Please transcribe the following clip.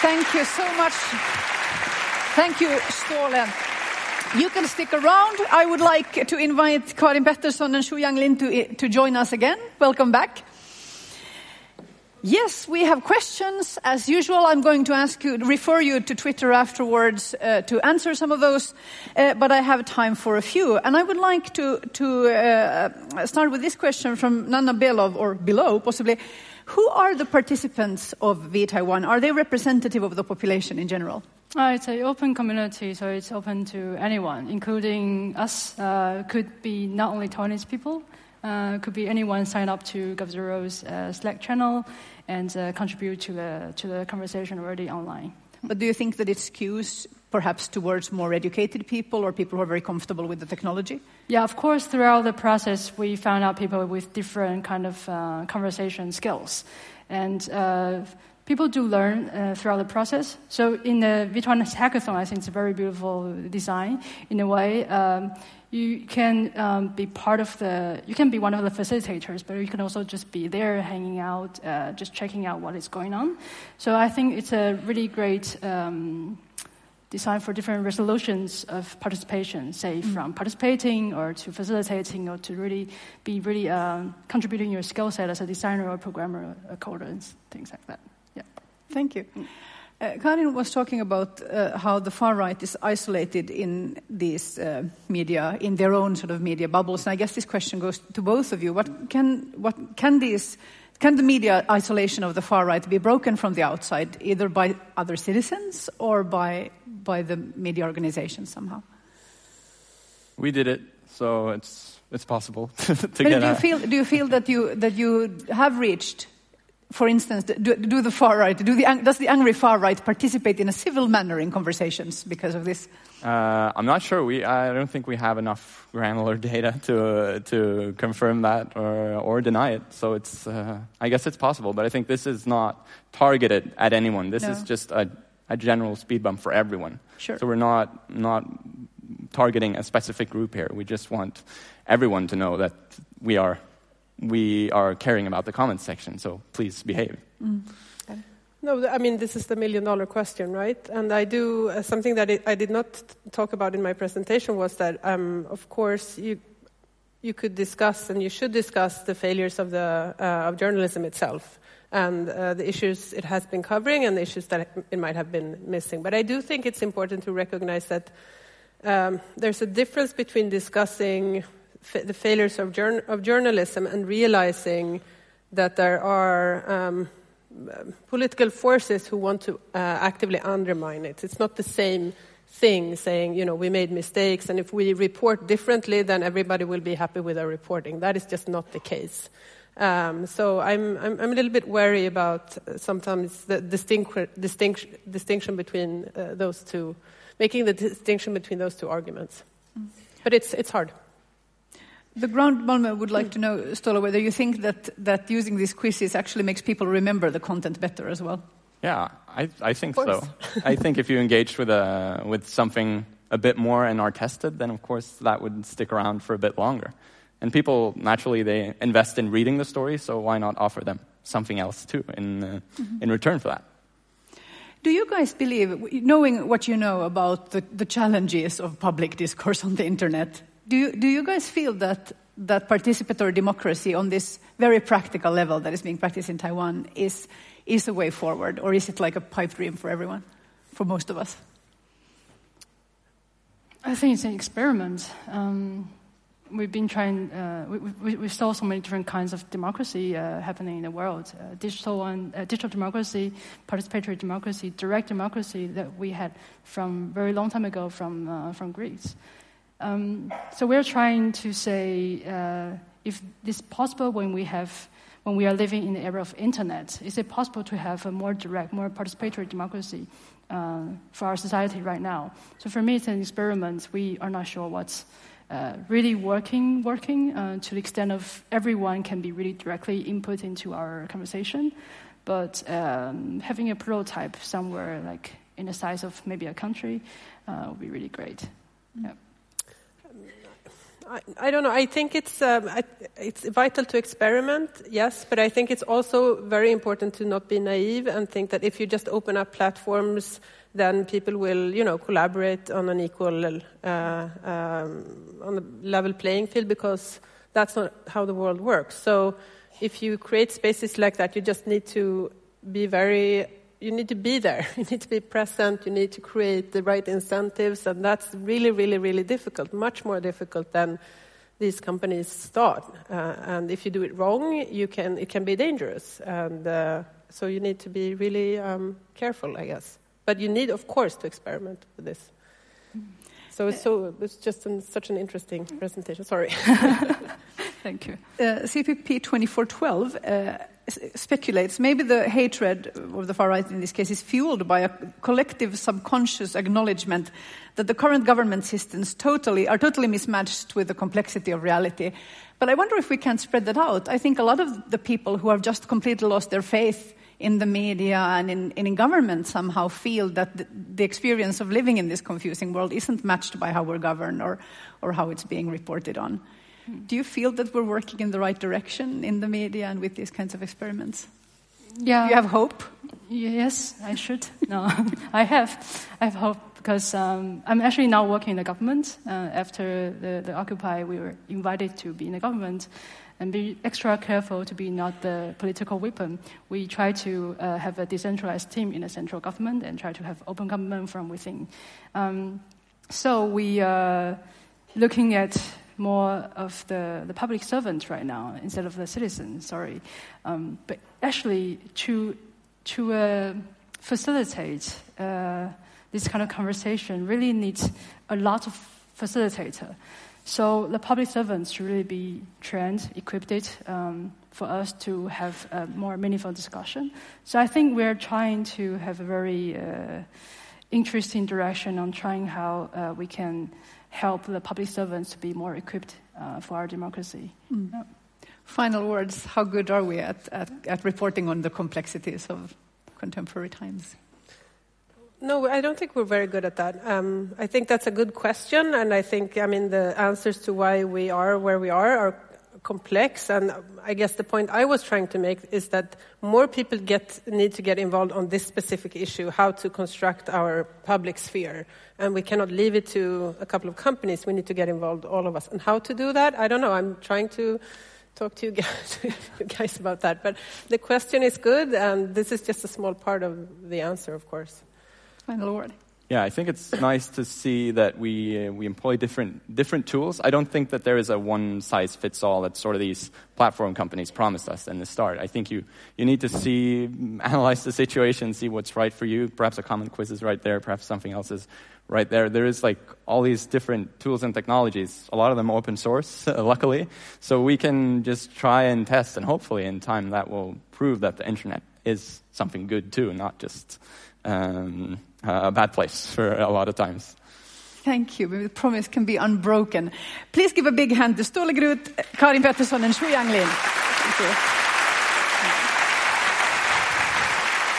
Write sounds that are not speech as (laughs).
Thank you so much. Thank you, Ståle. You can stick around. I would like to invite Karin Pettersson and Shu Yang Lin to, to join us again. Welcome back. Yes, we have questions. As usual, I'm going to ask you, refer you to Twitter afterwards uh, to answer some of those, uh, but I have time for a few. And I would like to, to uh, start with this question from Nana Belov, or below, possibly. Who are the participants of vTaiwan? Are they representative of the population in general? Uh, it's an open community, so it's open to anyone, including us. Uh, could be not only Taiwanese people, uh, could be anyone sign up to GovZero's uh, Slack channel and uh, contribute to the, to the conversation already online. But do you think that it skews perhaps towards more educated people or people who are very comfortable with the technology? Yeah, of course, throughout the process, we found out people with different kind of uh, conversation skills. And uh, people do learn uh, throughout the process. So in the vTaiwan hackathon, I think it's a very beautiful design in a way. Um, you can um, be part of the, you can be one of the facilitators, but you can also just be there hanging out, uh, just checking out what is going on. So I think it's a really great um, design for different resolutions of participation, say mm. from participating or to facilitating or to really be really uh, contributing your skill set as a designer or programmer or coder and things like that. Yeah. Thank you. Mm. Uh, Karin was talking about uh, how the far right is isolated in these uh, media, in their own sort of media bubbles. And I guess this question goes to both of you. What can, what can these, can the media isolation of the far right be broken from the outside, either by other citizens or by, by the media organizations somehow? We did it, so it's, it's possible (laughs) to but get do you, feel, do you feel that you, that you have reached for instance, do, do, the far right, do the, does the angry far right participate in a civil manner in conversations because of this? Uh, I'm not sure. We, I don't think we have enough granular (laughs) data to, uh, to confirm that or, or deny it. So it's, uh, I guess it's possible, but I think this is not targeted at anyone. This no. is just a, a general speed bump for everyone. Sure. So we're not, not targeting a specific group here. We just want everyone to know that we are we are caring about the comments section, so please behave. Mm. No, I mean, this is the million dollar question, right? And I do, uh, something that I did not talk about in my presentation was that, um, of course, you, you could discuss and you should discuss the failures of, the, uh, of journalism itself and uh, the issues it has been covering and the issues that it might have been missing. But I do think it's important to recognize that um, there's a difference between discussing the failures of, jour of, journalism and realizing that there are um, political forces who want to uh, actively undermine it. It's not the same thing saying, you know, we made mistakes and if we report differently, then everybody will be happy with our reporting. That is just not the case. Um, so I'm, I'm, I'm, a little bit wary about uh, sometimes the distinction, distinction between uh, those two, making the distinction between those two arguments. Mm. But it's, it's hard. The ground Malmö would like to know, Ståle, whether you think that, that using these quizzes actually makes people remember the content better as well. Yeah, I, I think so. (laughs) I think if you engage with, a, with something a bit more and are tested, then of course that would stick around for a bit longer. And people, naturally, they invest in reading the story, so why not offer them something else too in, uh, mm-hmm. in return for that? Do you guys believe, knowing what you know about the, the challenges of public discourse on the internet, do you, do you guys feel that, that participatory democracy on this very practical level that is being practiced in Taiwan is, is a way forward, or is it like a pipe dream for everyone, for most of us? I think it's an experiment. Um, we've been trying, uh, we, we, we, saw so many different kinds of democracy uh, happening in the world. Uh, digital one, uh, digital democracy, participatory democracy, direct democracy that we had from very long time ago from, uh, from Greece. Um, so we're trying to say uh, if this possible when we have when we are living in the era of internet, is it possible to have a more direct, more participatory democracy uh, for our society right now? So for me, it's an experiment. We are not sure what's uh, really working, working uh, to the extent of everyone can be really directly input into our conversation. But um, having a prototype somewhere, like in the size of maybe a country, uh, would be really great. Yeah. I, I don't know. I think it's um, I, it's vital to experiment, yes, but I think it's also very important to not be naive and think that if you just open up platforms, then people will, you know, collaborate on an equal, uh, um, on a level playing field because that's not how the world works. So, if you create spaces like that, you just need to be very you need to be there. (laughs) You need to be present. You need to create the right incentives, and that's really, really, really difficult. Much more difficult than these companies thought. Uh, and if you do it wrong, you can it can be dangerous. And uh, so you need to be really um, careful, I guess. But you need, of course, to experiment with this. So it's so it's just an, such an interesting presentation. Sorry. (laughs) (laughs) Thank you. Uh, CPP 2412 uh, speculates maybe the hatred of the far right in this case is fueled by a collective subconscious acknowledgement that the current government systems totally are totally mismatched with the complexity of reality. But I wonder if we can spread that out. I think a lot of the people who have just completely lost their faith in the media and in, in government somehow feel that the, the, experience of living in this confusing world isn't matched by how we're governed or, or how it's being reported on. Do you feel that we're working in the right direction in the media and with these kinds of experiments? Yeah. Do you have hope? Yes, I should. No, (laughs) I have. I have hope because um, I'm actually now working in the government. Uh, after the, the Occupy, we were invited to be in the government and be extra careful to be not the political weapon. We try to uh, have a decentralized team in the central government and try to have open government from within. Um, so we are uh, looking at more of the, the public servants right now instead of the citizens, sorry. Um, but actually, to, to uh, facilitate uh, this kind of conversation really needs a lot of facilitator. So the public servants should really be trained, equipped um, for us to have a more meaningful discussion. So I think we're trying to have a very uh, interesting direction on trying how uh, we can help the public servants to be more equipped uh, for our democracy. Mm. Yeah. Final words How good are we at, at, at reporting on the complexities of contemporary times? No, I don't think we're very good at that. Um, I think that's a good question, and I think, I mean, the answers to why we are where we are are complex. And I guess the point I was trying to make is that more people get, need to get involved on this specific issue, how to construct our public sphere. And we cannot leave it to a couple of companies. We need to get involved, all of us. And how to do that? I don't know. I'm trying to talk to you (laughs) guys, about that. But the question is good, and this is just a small part of the answer, of course. Final word. Yeah, I think it's nice to see that we uh, we employ different different tools. I don't think that there is a one size fits all that sort of these platform companies promised us in the start. I think you you need to see (laughs) analyze the situation, see what's right for you. Perhaps a common quiz is right there. Perhaps something else is right there. There is like all these different tools and technologies. A lot of them open source, (laughs) luckily, so we can just try and test, and hopefully, in time, that will prove that the internet is something good too, not just. Um, a bad place for a lot of times. Thank you. The promise can be unbroken. Please give a big hand to Ståle Karin Pettersson, and Shu Yang Lin.